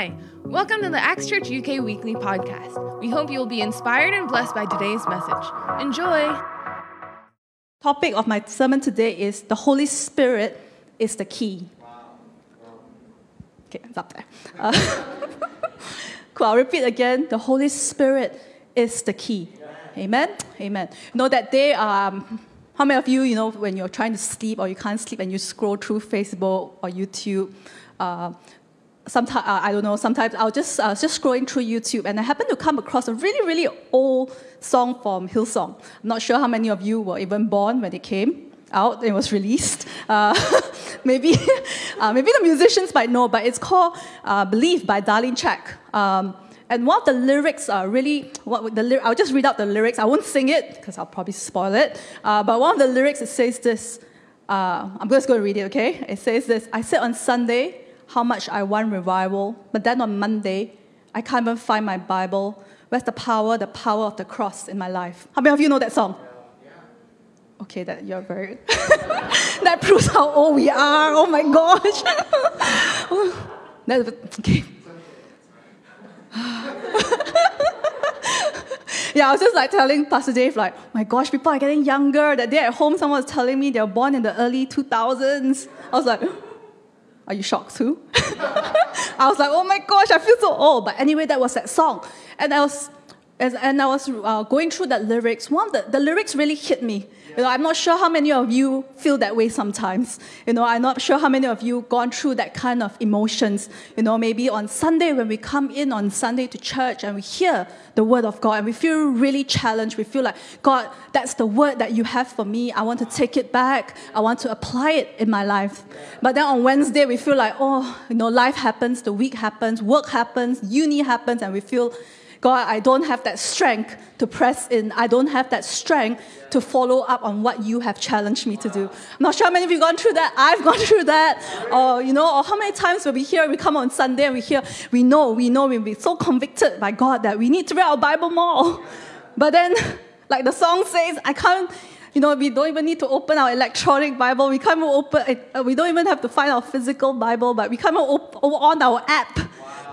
Hi, welcome to the Acts Church UK Weekly Podcast. We hope you will be inspired and blessed by today's message. Enjoy! Topic of my sermon today is the Holy Spirit is the key. Okay, it's up there. Uh, cool, I'll repeat again. The Holy Spirit is the key. Amen? Amen. You know that day, um, how many of you, you know, when you're trying to sleep or you can't sleep and you scroll through Facebook or YouTube, uh, sometimes uh, I don't know. Sometimes I'll just uh, just scrolling through YouTube, and I happen to come across a really really old song from Hillsong. I'm not sure how many of you were even born when it came out. It was released. Uh, maybe uh, maybe the musicians might know, but it's called uh, "Believe" by Darlene Zschech. Um, and one of the lyrics are really what the I'll just read out the lyrics. I won't sing it because I'll probably spoil it. Uh, but one of the lyrics it says this. I'm just going to read it. Okay? It says this. I said on Sunday how much I want revival, but then on Monday, I can't even find my Bible. Where's the power, the power of the cross in my life? How many of you know that song? Okay, that you're very. that proves how old we are. Oh my gosh. okay. yeah, I was just like telling Pastor Dave, like, oh my gosh, people are getting younger. That day at home, someone was telling me they were born in the early 2000s. I was like, are you shocked too? I was like, oh my gosh, I feel so old. But anyway, that was that song. And I was, and I was uh, going through that lyrics. One the, the lyrics really hit me. You know, I'm not sure how many of you feel that way sometimes. You know, I'm not sure how many of you gone through that kind of emotions. You know, maybe on Sunday when we come in on Sunday to church and we hear the word of God and we feel really challenged. We feel like, God, that's the word that you have for me. I want to take it back. I want to apply it in my life. But then on Wednesday, we feel like, oh, you know, life happens, the week happens, work happens, uni happens, and we feel God, I don't have that strength to press in. I don't have that strength to follow up on what you have challenged me to do. I'm not sure how many of you gone through that. I've gone through that. Or, you know, or how many times when we hear, we come on Sunday and we hear, we know, we know, we'll be so convicted by God that we need to read our Bible more. But then, like the song says, I can't, you know, we don't even need to open our electronic Bible. We can't open, we don't even have to find our physical Bible, but we open on our app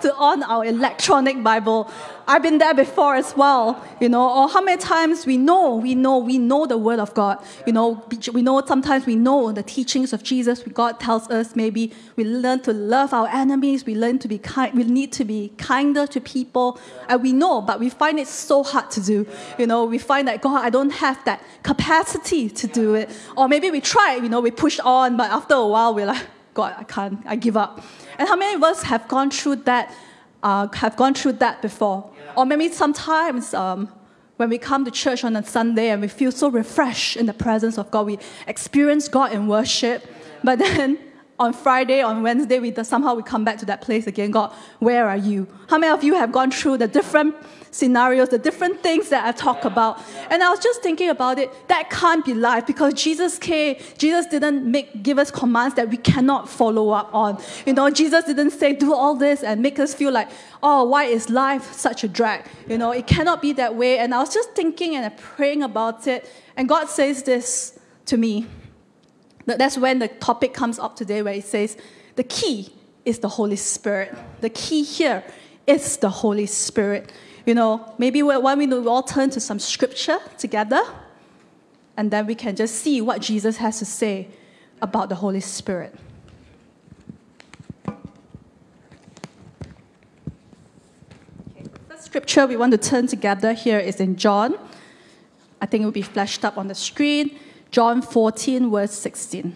to on our electronic Bible. I've been there before as well, you know, or how many times we know, we know, we know the Word of God. You know, we know sometimes we know the teachings of Jesus. God tells us maybe we learn to love our enemies, we learn to be kind, we need to be kinder to people. And we know, but we find it so hard to do. You know, we find that, God, I don't have that capacity to do it. Or maybe we try, you know, we push on, but after a while we're like, God, I can't, I give up. And how many of us have gone through that, uh, have gone through that before? Yeah. Or maybe sometimes um, when we come to church on a Sunday and we feel so refreshed in the presence of God, we experience God in worship, but then on Friday, on Wednesday, we somehow we come back to that place again. God, where are you? How many of you have gone through the different scenarios, the different things that I talk about? And I was just thinking about it. That can't be life because Jesus came. Jesus didn't make give us commands that we cannot follow up on. You know, Jesus didn't say do all this and make us feel like, oh, why is life such a drag? You know, it cannot be that way. And I was just thinking and praying about it. And God says this to me. That's when the topic comes up today, where it says the key is the Holy Spirit. The key here is the Holy Spirit. You know, maybe why we all turn to some scripture together, and then we can just see what Jesus has to say about the Holy Spirit. Okay, scripture we want to turn together here is in John. I think it will be flashed up on the screen. John 14, verse 16.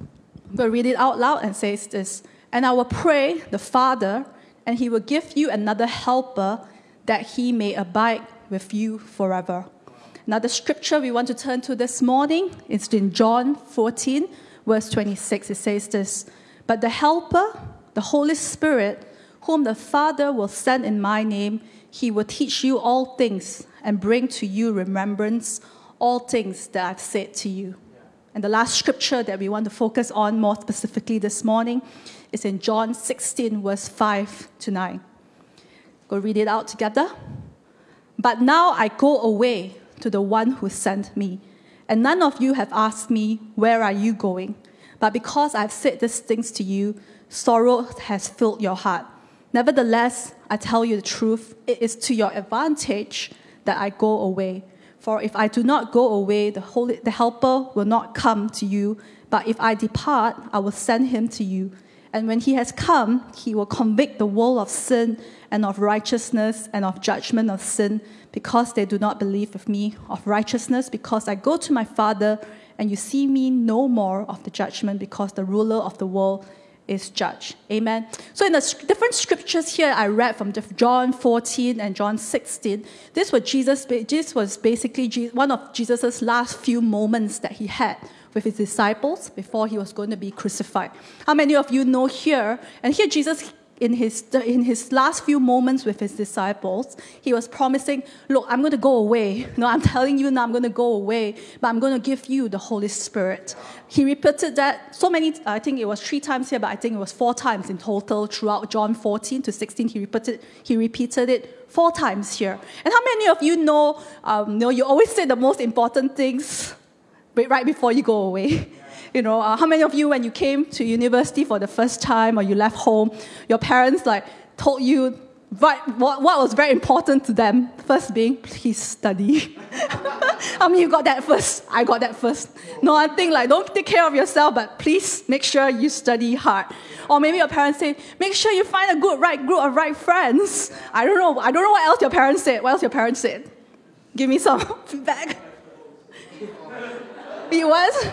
I'm going to read it out loud and says this And I will pray the Father, and he will give you another helper that he may abide with you forever. Now, the scripture we want to turn to this morning is in John 14, verse 26. It says this But the Helper, the Holy Spirit, whom the Father will send in my name, he will teach you all things and bring to you remembrance all things that I've said to you. And the last scripture that we want to focus on more specifically this morning is in John 16, verse 5 to 9. Go read it out together. But now I go away to the one who sent me, and none of you have asked me, Where are you going? But because I've said these things to you, sorrow has filled your heart. Nevertheless, I tell you the truth, it is to your advantage that I go away. For if I do not go away, the, Holy, the Helper will not come to you. But if I depart, I will send him to you. And when he has come, he will convict the world of sin and of righteousness and of judgment of sin, because they do not believe of me, of righteousness, because I go to my Father, and you see me no more of the judgment, because the ruler of the world is judged. Amen. So in the different scriptures here I read from John 14 and John 16, this was Jesus. This was basically one of Jesus' last few moments that he had with his disciples before he was going to be crucified. How many of you know here? And here Jesus in his, in his last few moments with his disciples, he was promising, Look, I'm going to go away. No, I'm telling you now, I'm going to go away, but I'm going to give you the Holy Spirit. He repeated that so many, I think it was three times here, but I think it was four times in total throughout John 14 to 16. He repeated, he repeated it four times here. And how many of you know, um, you know, you always say the most important things right before you go away? You know, uh, how many of you, when you came to university for the first time or you left home, your parents like told you what, what, was very important to them? First being, please study. how many you got that first? I got that first. No, I think like don't take care of yourself, but please make sure you study hard. Or maybe your parents say, make sure you find a good right group of right friends. I don't know. I don't know what else your parents said. What else your parents said? Give me some feedback. It was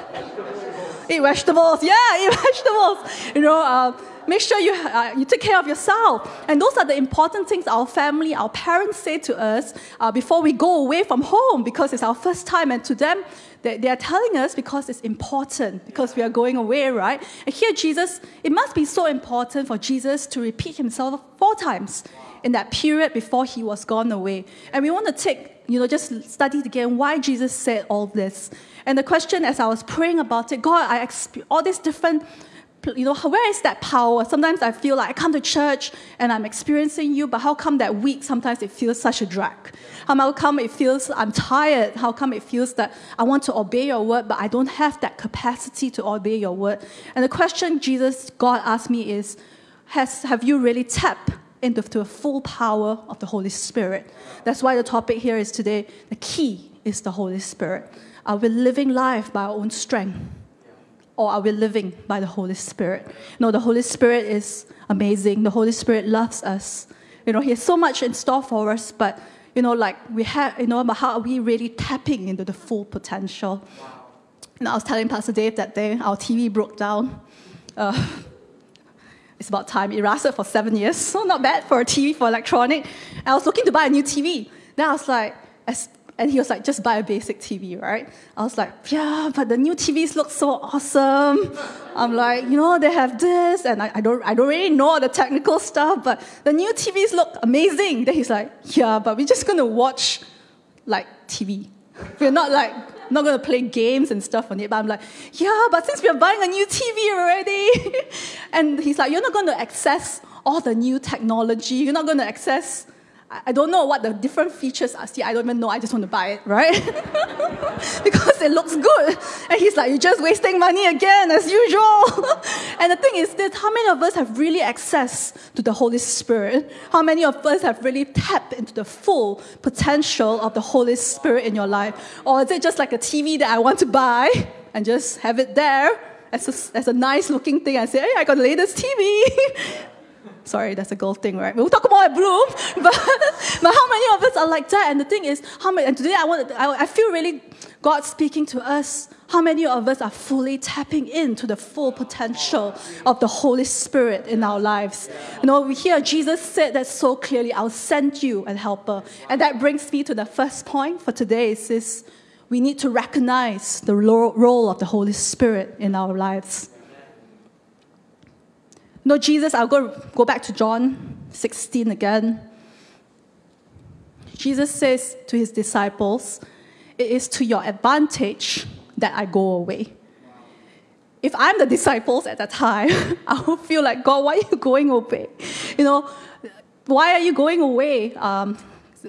eat vegetables. Yeah, eat vegetables. You know, uh, make sure you, uh, you take care of yourself. And those are the important things our family, our parents say to us uh, before we go away from home because it's our first time. And to them, they, they are telling us because it's important, because we are going away, right? And here, Jesus, it must be so important for Jesus to repeat himself four times in that period before he was gone away. And we want to take, you know, just study again why Jesus said all this. And the question as I was praying about it, God, I exp- all these different you know, where is that power? Sometimes I feel like I come to church and I'm experiencing you, but how come that week sometimes it feels such a drag? How come it feels I'm tired? How come it feels that I want to obey your word, but I don't have that capacity to obey your word? And the question Jesus, God asked me is, has, have you really tapped into the full power of the Holy Spirit? That's why the topic here is today, the key is the Holy Spirit. Are we living life by our own strength? Or are we living by the Holy Spirit? No, the Holy Spirit is amazing. The Holy Spirit loves us. You know, He has so much in store for us, but you know, like we have, you know, but how are we really tapping into the full potential? And I was telling Pastor Dave that day, our TV broke down. Uh, it's about time. It lasted for seven years, so not bad for a TV, for electronic. And I was looking to buy a new TV. Then I was like, and he was like, just buy a basic TV, right? I was like, yeah, but the new TVs look so awesome. I'm like, you know, they have this, and I, I, don't, I don't really know all the technical stuff, but the new TVs look amazing. Then he's like, yeah, but we're just gonna watch like TV. We're not like not gonna play games and stuff on it. But I'm like, yeah, but since we're buying a new TV already, and he's like, you're not gonna access all the new technology. You're not gonna access I don't know what the different features are. See, I don't even know. I just want to buy it, right? because it looks good. And he's like, you're just wasting money again, as usual. and the thing is this, how many of us have really access to the Holy Spirit? How many of us have really tapped into the full potential of the Holy Spirit in your life? Or is it just like a TV that I want to buy and just have it there as a, as a nice looking thing I say, hey, I got the latest TV. Sorry, that's a girl thing, right? We'll talk more at Bloom, but, but how many of us are like that? And the thing is, how many, and today I want, I, I feel really God speaking to us. How many of us are fully tapping into the full potential of the Holy Spirit in our lives? You know, we hear Jesus said that so clearly, I'll send you a helper. And that brings me to the first point for today is this, we need to recognize the role of the Holy Spirit in our lives. No, Jesus, I'll go, go back to John 16 again. Jesus says to his disciples, It is to your advantage that I go away. If I'm the disciples at that time, I would feel like, God, why are you going away? You know, why are you going away? Um,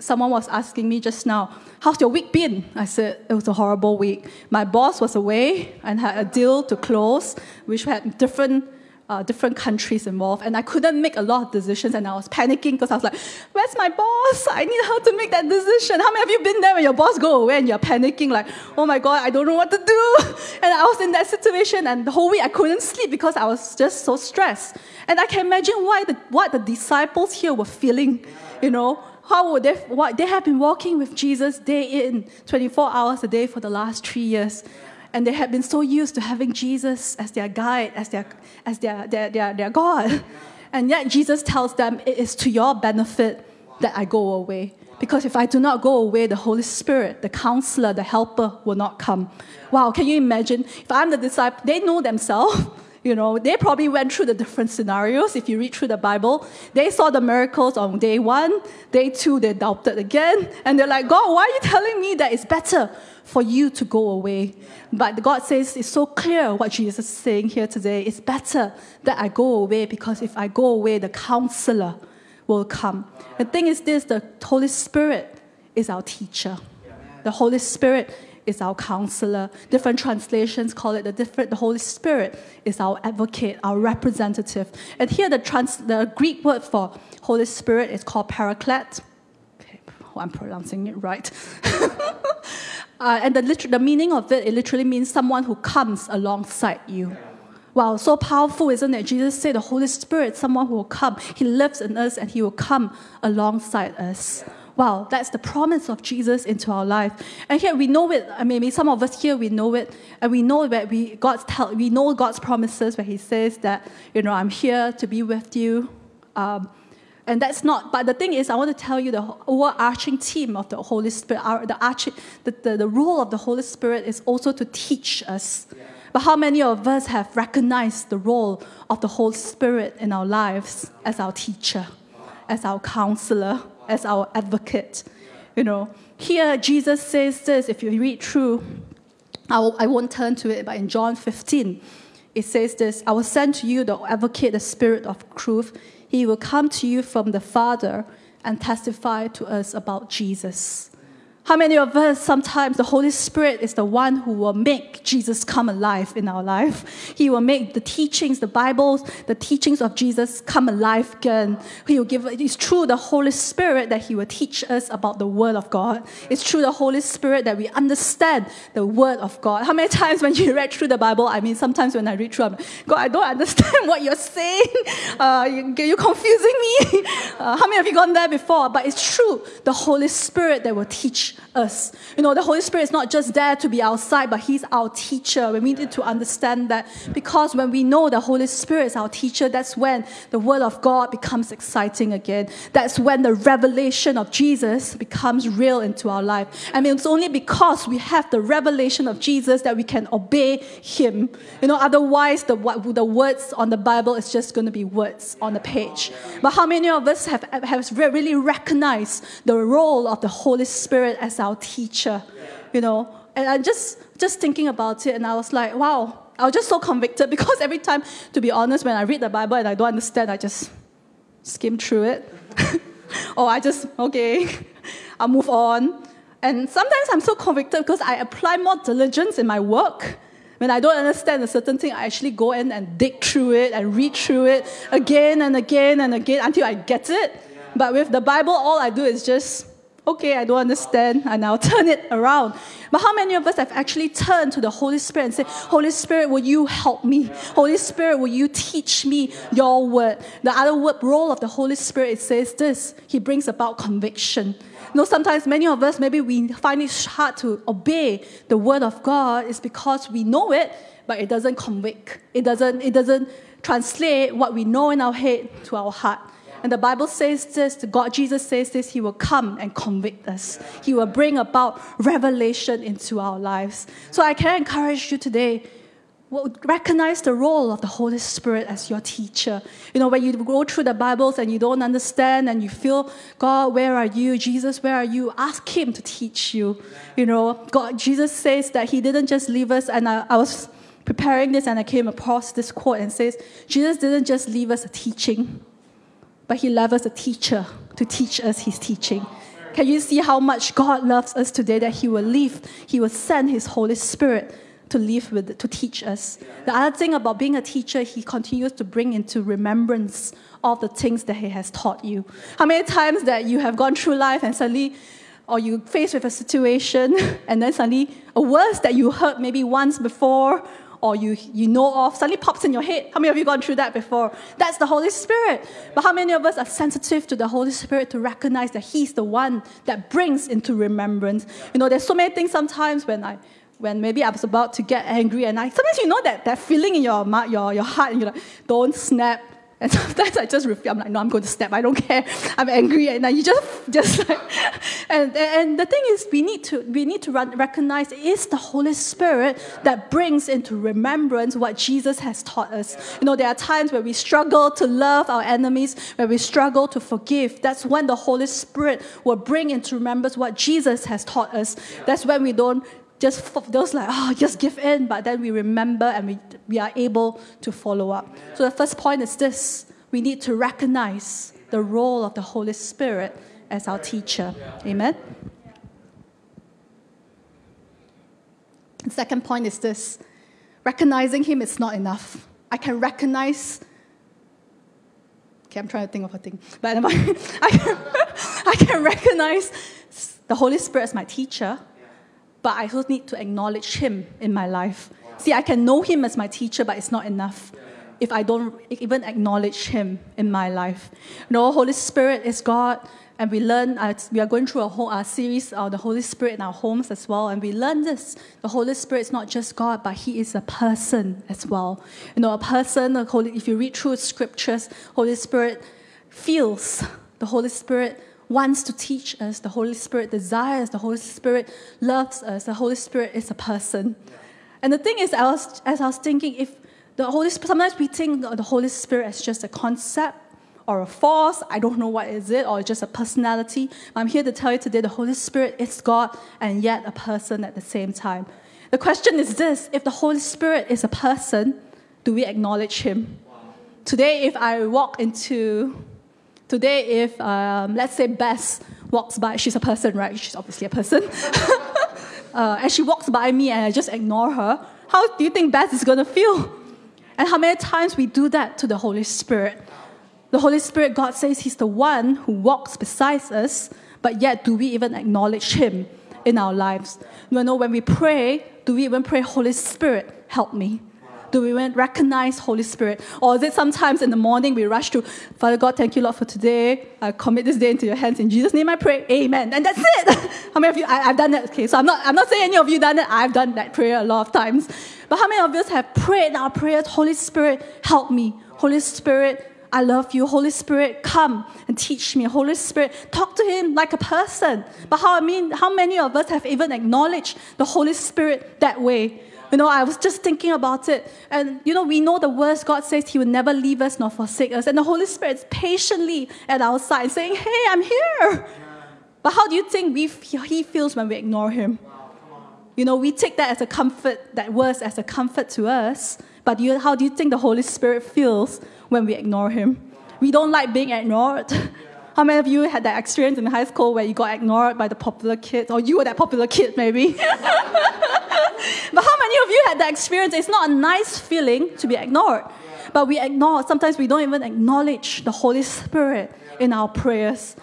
someone was asking me just now, How's your week been? I said, It was a horrible week. My boss was away and had a deal to close, which had different uh, different countries involved, and I couldn't make a lot of decisions, and I was panicking because I was like, "Where's my boss? I need her to make that decision." How many of you been there when your boss go away and you're panicking, like, "Oh my god, I don't know what to do," and I was in that situation, and the whole week I couldn't sleep because I was just so stressed, and I can imagine why the, what the disciples here were feeling, you know. How would they, what, they have been walking with Jesus day in, 24 hours a day for the last three years and they had been so used to having Jesus as their guide, as their, as their, their, their, their God. And yet Jesus tells them, It is to your benefit that I go away. Because if I do not go away, the Holy Spirit, the counselor, the helper will not come. Wow, can you imagine? If I'm the disciple, they know themselves. You know, they probably went through the different scenarios. If you read through the Bible, they saw the miracles on day one, day two, they doubted again, and they're like, God, why are you telling me that it's better for you to go away? But God says it's so clear what Jesus is saying here today. It's better that I go away because if I go away, the counselor will come. The thing is this the Holy Spirit is our teacher. The Holy Spirit is our counselor. Different translations call it the different. The Holy Spirit is our advocate, our representative. And here, the trans, the Greek word for Holy Spirit is called Paraclete. Okay, oh, I'm pronouncing it right. uh, and the, the meaning of it, it literally means someone who comes alongside you. Wow, so powerful, isn't it? Jesus said the Holy Spirit, someone who will come. He lives in us and he will come alongside us. Wow, that's the promise of Jesus into our life. And here we know it. I mean, some of us here we know it, and we know that we God's tell, we know God's promises where He says that you know I'm here to be with you. Um, and that's not, but the thing is, I want to tell you the overarching theme of the Holy Spirit, our, the, arching, the, the, the role of the Holy Spirit is also to teach us. But how many of us have recognized the role of the Holy Spirit in our lives as our teacher, as our counselor, as our advocate? You know, here Jesus says this, if you read through, I won't turn to it, but in John 15, it says this I will send to you the advocate, the Spirit of truth. He will come to you from the Father and testify to us about Jesus. How many of us sometimes the Holy Spirit is the one who will make Jesus come alive in our life? He will make the teachings, the Bibles, the teachings of Jesus come alive again. He will give it's through the Holy Spirit that He will teach us about the Word of God. It's through the Holy Spirit that we understand the Word of God. How many times when you read through the Bible, I mean, sometimes when I read through, I'm God, I don't understand what you're saying. Uh, you, you're confusing me. Uh, how many of you gone there before? But it's true, the Holy Spirit that will teach us. You know, the Holy Spirit is not just there to be outside, but He's our teacher. We need to understand that because when we know the Holy Spirit is our teacher, that's when the Word of God becomes exciting again. That's when the revelation of Jesus becomes real into our life. I mean, it's only because we have the revelation of Jesus that we can obey Him. You know, otherwise, the, the words on the Bible is just going to be words on the page. But how many of us have, have really recognized the role of the Holy Spirit as our teacher, you know. And I just just thinking about it, and I was like, wow. I was just so convicted because every time, to be honest, when I read the Bible and I don't understand, I just skim through it, or I just okay, I'll move on. And sometimes I'm so convicted because I apply more diligence in my work. When I don't understand a certain thing, I actually go in and dig through it and read through it again and again and again until I get it. But with the Bible, all I do is just okay, I don't understand, and I'll turn it around. But how many of us have actually turned to the Holy Spirit and said, Holy Spirit, will you help me? Holy Spirit, will you teach me your word? The other word, role of the Holy Spirit it says this He brings about conviction. You know, sometimes many of us, maybe we find it hard to obey the word of God, is because we know it, but it doesn't convict. It doesn't, it doesn't translate what we know in our head to our heart. And the Bible says this, God, Jesus says this, He will come and convict us. He will bring about revelation into our lives. So I can encourage you today, recognize the role of the Holy Spirit as your teacher. You know, when you go through the Bibles and you don't understand and you feel, God, where are you? Jesus, where are you? Ask Him to teach you. You know, God, Jesus says that He didn't just leave us, and I, I was preparing this and I came across this quote and says, Jesus didn't just leave us a teaching but he loves us a teacher to teach us his teaching. Can you see how much God loves us today that He will leave, He will send His Holy Spirit to live with, to teach us. The other thing about being a teacher, He continues to bring into remembrance all the things that He has taught you. How many times that you have gone through life and suddenly, or you faced with a situation, and then suddenly a words that you heard maybe once before or you, you know of suddenly pops in your head. How many of you gone through that before? That's the Holy Spirit. But how many of us are sensitive to the Holy Spirit to recognize that He's the one that brings into remembrance? You know, there's so many things sometimes when I when maybe I was about to get angry and I sometimes you know that, that feeling in your, your, your heart and you're like, don't snap, and sometimes I just refuse. I'm like, no, I'm going to step. I don't care. I'm angry, and then you just, just like, and, and the thing is, we need to, we need to recognize it is the Holy Spirit that brings into remembrance what Jesus has taught us. You know, there are times where we struggle to love our enemies, where we struggle to forgive. That's when the Holy Spirit will bring into remembrance what Jesus has taught us. That's when we don't just those like, oh, just give in, but then we remember and we, we are able to follow up. So the first point is this we need to recognize the role of the Holy Spirit as our teacher. Amen? The second point is this recognizing Him is not enough. I can recognize. Okay, I'm trying to think of a thing. But I can, I can recognize the Holy Spirit as my teacher but I also need to acknowledge Him in my life. Wow. See, I can know Him as my teacher, but it's not enough if I don't even acknowledge Him in my life. You know, Holy Spirit is God, and we learn, uh, we are going through a whole uh, series of the Holy Spirit in our homes as well, and we learn this. The Holy Spirit is not just God, but He is a person as well. You know, a person, Holy, if you read through scriptures, Holy Spirit feels, the Holy Spirit wants to teach us. The Holy Spirit desires. The Holy Spirit loves us. The Holy Spirit is a person. And the thing is, I was, as I was thinking, if the Holy Spirit, sometimes we think of the Holy Spirit as just a concept or a force. I don't know what is it, or just a personality. I'm here to tell you today the Holy Spirit is God and yet a person at the same time. The question is this if the Holy Spirit is a person, do we acknowledge him? Today, if I walk into Today, if um, let's say Bess walks by, she's a person, right? She's obviously a person. uh, and she walks by me and I just ignore her, how do you think Bess is going to feel? And how many times we do that to the Holy Spirit? The Holy Spirit, God says He's the one who walks beside us, but yet do we even acknowledge Him in our lives? You know, when we pray, do we even pray, Holy Spirit, help me? Do we recognize Holy Spirit? Or is it sometimes in the morning we rush to, Father God, thank you, Lord, for today. I commit this day into your hands. In Jesus' name I pray. Amen. And that's it. how many of you, I, have done that. Okay, so I'm not, I'm not saying any of you done it. I've done that prayer a lot of times. But how many of us have prayed our prayers, Holy Spirit, help me. Holy Spirit, I love you. Holy Spirit, come and teach me. Holy Spirit, talk to him like a person. But how I mean, how many of us have even acknowledged the Holy Spirit that way? You know, I was just thinking about it. And, you know, we know the words God says He will never leave us nor forsake us. And the Holy Spirit is patiently at our side saying, Hey, I'm here. But how do you think we, He feels when we ignore Him? You know, we take that as a comfort, that words as a comfort to us. But you, how do you think the Holy Spirit feels when we ignore Him? We don't like being ignored. How many of you had that experience in high school where you got ignored by the popular kids, or you were that popular kid maybe? but how many of you had that experience? It's not a nice feeling to be ignored. But we ignore, sometimes we don't even acknowledge the Holy Spirit in our prayers.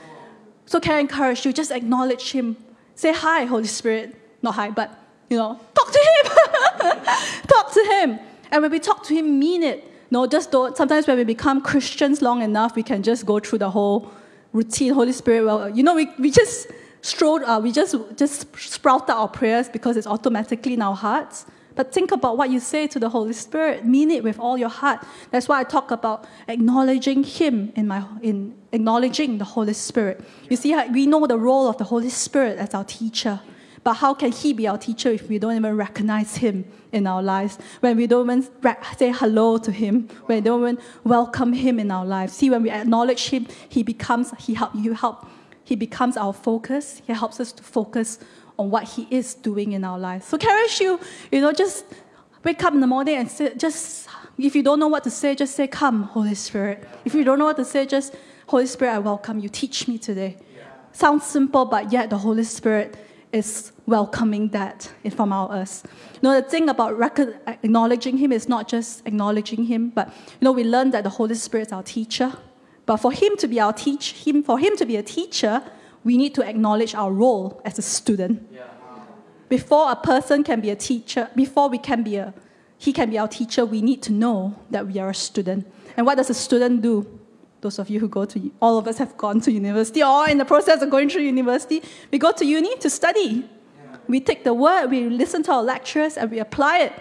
So can I encourage you, just acknowledge Him. Say hi, Holy Spirit. Not hi, but, you know, talk to Him. talk to Him. And when we talk to Him, mean it. No, just don't. Sometimes when we become Christians long enough, we can just go through the whole routine. Holy Spirit, well, you know, we, we just strode, uh, we just, just sprout out our prayers because it's automatically in our hearts. But think about what you say to the Holy Spirit. Mean it with all your heart. That's why I talk about acknowledging Him in my in acknowledging the Holy Spirit. You see, we know the role of the Holy Spirit as our teacher. But how can He be our teacher if we don't even recognize Him in our lives? When we don't even say hello to Him, when we don't even welcome Him in our lives. See, when we acknowledge Him, He becomes He help you help he becomes our focus. He helps us to focus on what He is doing in our lives. So, Carish, you, you know, just wake up in the morning and say, just, if you don't know what to say, just say, Come, Holy Spirit. If you don't know what to say, just, Holy Spirit, I welcome you. Teach me today. Sounds simple, but yet the Holy Spirit is welcoming that from our us. You know, the thing about rec- acknowledging Him is not just acknowledging Him, but you know, we learn that the Holy Spirit is our teacher. But for Him to be our teach, Him for Him to be a teacher, we need to acknowledge our role as a student. Before a person can be a teacher, before we can be a, he can be our teacher, we need to know that we are a student. And what does a student do? Those of you who go to, all of us have gone to university or in the process of going through university, we go to uni to study. We take the word, we listen to our lecturers, and we apply it.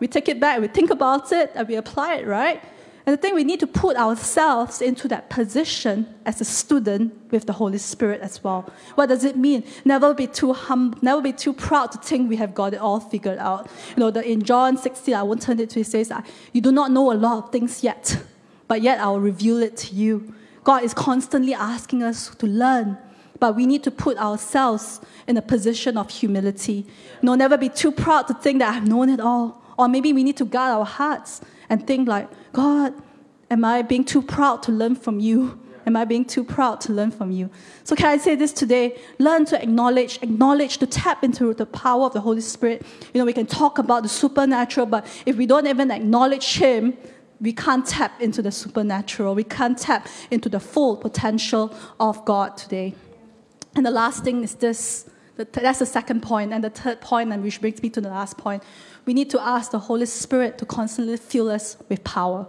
We take it back, we think about it, and we apply it, right? And the thing we need to put ourselves into that position as a student with the Holy Spirit as well. What does it mean? Never be too hum, never be too proud to think we have got it all figured out. You know, the, in John 16, I won't turn it to it says, You do not know a lot of things yet, but yet I'll reveal it to you. God is constantly asking us to learn, but we need to put ourselves in a position of humility. Know, never be too proud to think that I've known it all. Or maybe we need to guard our hearts and think like, God, am I being too proud to learn from you? Am I being too proud to learn from you? So can I say this today? Learn to acknowledge, acknowledge to tap into the power of the Holy Spirit. You know, we can talk about the supernatural, but if we don't even acknowledge Him, we can't tap into the supernatural. We can't tap into the full potential of God today. And the last thing is this. That's the second point. And the third point, and which brings me to the last point, we need to ask the Holy Spirit to constantly fill us with power.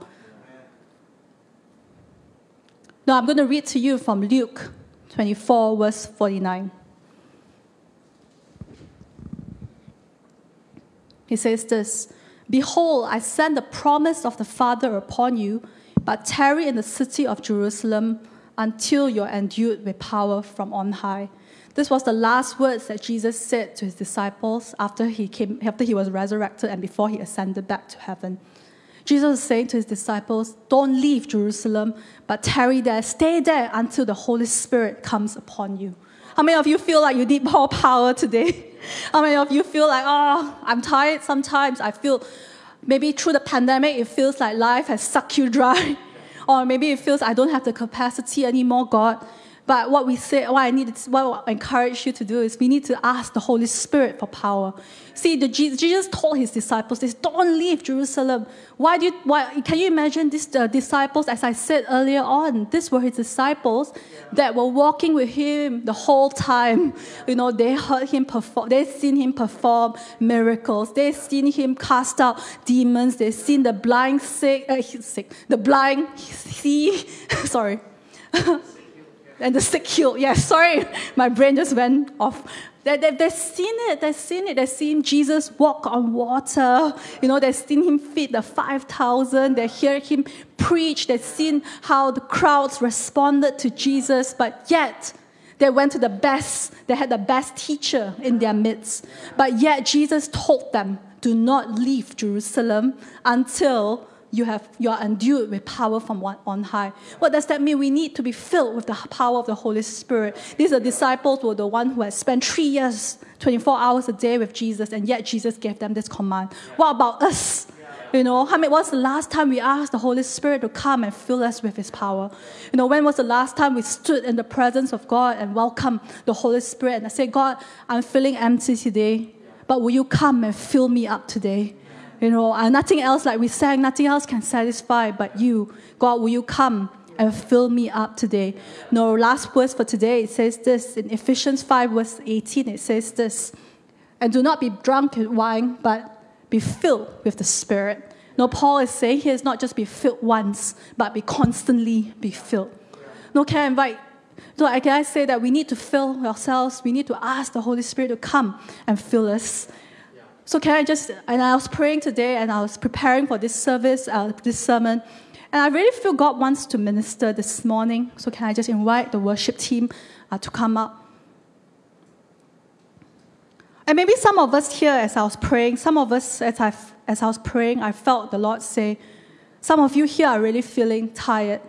Now, I'm going to read to you from Luke 24, verse 49. He says this Behold, I send the promise of the Father upon you, but tarry in the city of Jerusalem until you're endued with power from on high. This was the last words that Jesus said to his disciples after he, came, after he was resurrected and before he ascended back to heaven. Jesus is saying to his disciples, Don't leave Jerusalem, but tarry there, stay there until the Holy Spirit comes upon you. How many of you feel like you need more power today? How many of you feel like, oh, I'm tired sometimes? I feel maybe through the pandemic, it feels like life has sucked you dry. or maybe it feels I don't have the capacity anymore, God. But what we say, what I need, what I encourage you to do is we need to ask the Holy Spirit for power. See, the, Jesus told his disciples this: "Don't leave Jerusalem." Why do you? Why can you imagine these uh, disciples? As I said earlier on, these were his disciples that were walking with him the whole time. You know, they heard him perform. They seen him perform miracles. They seen him cast out demons. They seen the blind sick, uh, sick, the blind see. Sorry. and the sick healed. Yeah, sorry, my brain just went off. They, they, they've seen it, they've seen it, they've seen Jesus walk on water. You know, they've seen him feed the 5,000, they hear him preach, they've seen how the crowds responded to Jesus, but yet, they went to the best, they had the best teacher in their midst. But yet, Jesus told them, do not leave Jerusalem until you, have, you are endued with power from on high. What does that mean? We need to be filled with the power of the Holy Spirit. These are disciples were the one who had spent three years, 24 hours a day with Jesus, and yet Jesus gave them this command. What about us? You know, how many, what's the last time we asked the Holy Spirit to come and fill us with His power? You know, when was the last time we stood in the presence of God and welcomed the Holy Spirit and I said, God, I'm feeling empty today, but will you come and fill me up today? You know, and nothing else, like we sang, nothing else can satisfy but you. God, will you come and fill me up today? No, last verse for today, it says this in Ephesians 5, verse 18, it says this. And do not be drunk with wine, but be filled with the Spirit. No, Paul is saying here is not just be filled once, but be constantly be filled. No, can I invite so I can I say that we need to fill ourselves, we need to ask the Holy Spirit to come and fill us. So can I just, and I was praying today and I was preparing for this service, uh, this sermon, and I really feel God wants to minister this morning. So can I just invite the worship team uh, to come up? And maybe some of us here, as I was praying, some of us, as I, as I was praying, I felt the Lord say, some of you here are really feeling tired.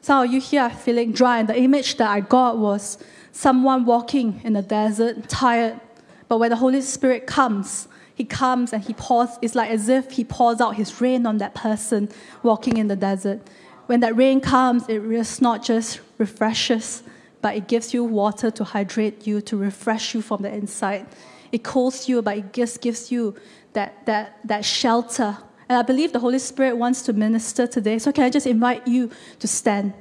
Some of you here are feeling dry. And the image that I got was someone walking in the desert, tired, but when the Holy Spirit comes, he comes and he pours, it's like as if he pours out his rain on that person walking in the desert. When that rain comes, it just not just refreshes, but it gives you water to hydrate you, to refresh you from the inside. It cools you, but it just gives you that, that, that shelter. And I believe the Holy Spirit wants to minister today. So, can I just invite you to stand?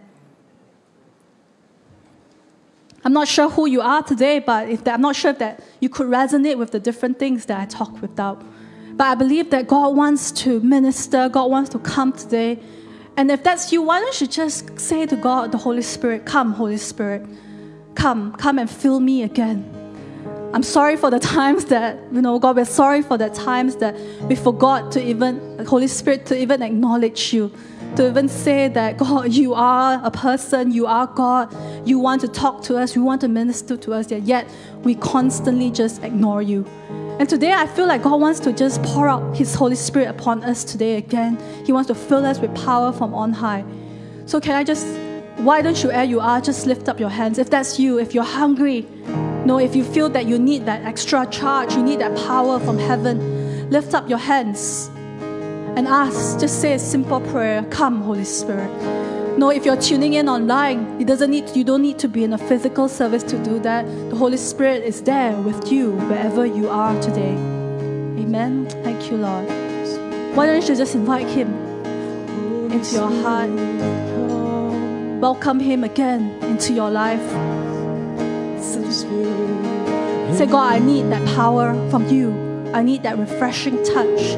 I'm not sure who you are today, but if that, I'm not sure if that you could resonate with the different things that I talk without. But I believe that God wants to minister, God wants to come today. And if that's you, why don't you just say to God, the Holy Spirit, Come, Holy Spirit, come, come and fill me again. I'm sorry for the times that, you know, God, we're sorry for the times that we forgot to even, Holy Spirit, to even acknowledge you to even say that, God, you are a person, you are God, you want to talk to us, you want to minister to us, yet we constantly just ignore you. And today I feel like God wants to just pour out His Holy Spirit upon us today again. He wants to fill us with power from on high. So, can I just, why don't you, where you are, just lift up your hands? If that's you, if you're hungry, no, if you feel that you need that extra charge, you need that power from heaven, lift up your hands and ask, just say a simple prayer, come Holy Spirit. No, if you're tuning in online, it doesn't need you don't need to be in a physical service to do that. The Holy Spirit is there with you wherever you are today. Amen. Thank you, Lord. Why don't you just invite him into your heart? Welcome him again into your life. Say, God, I need that power from you. I need that refreshing touch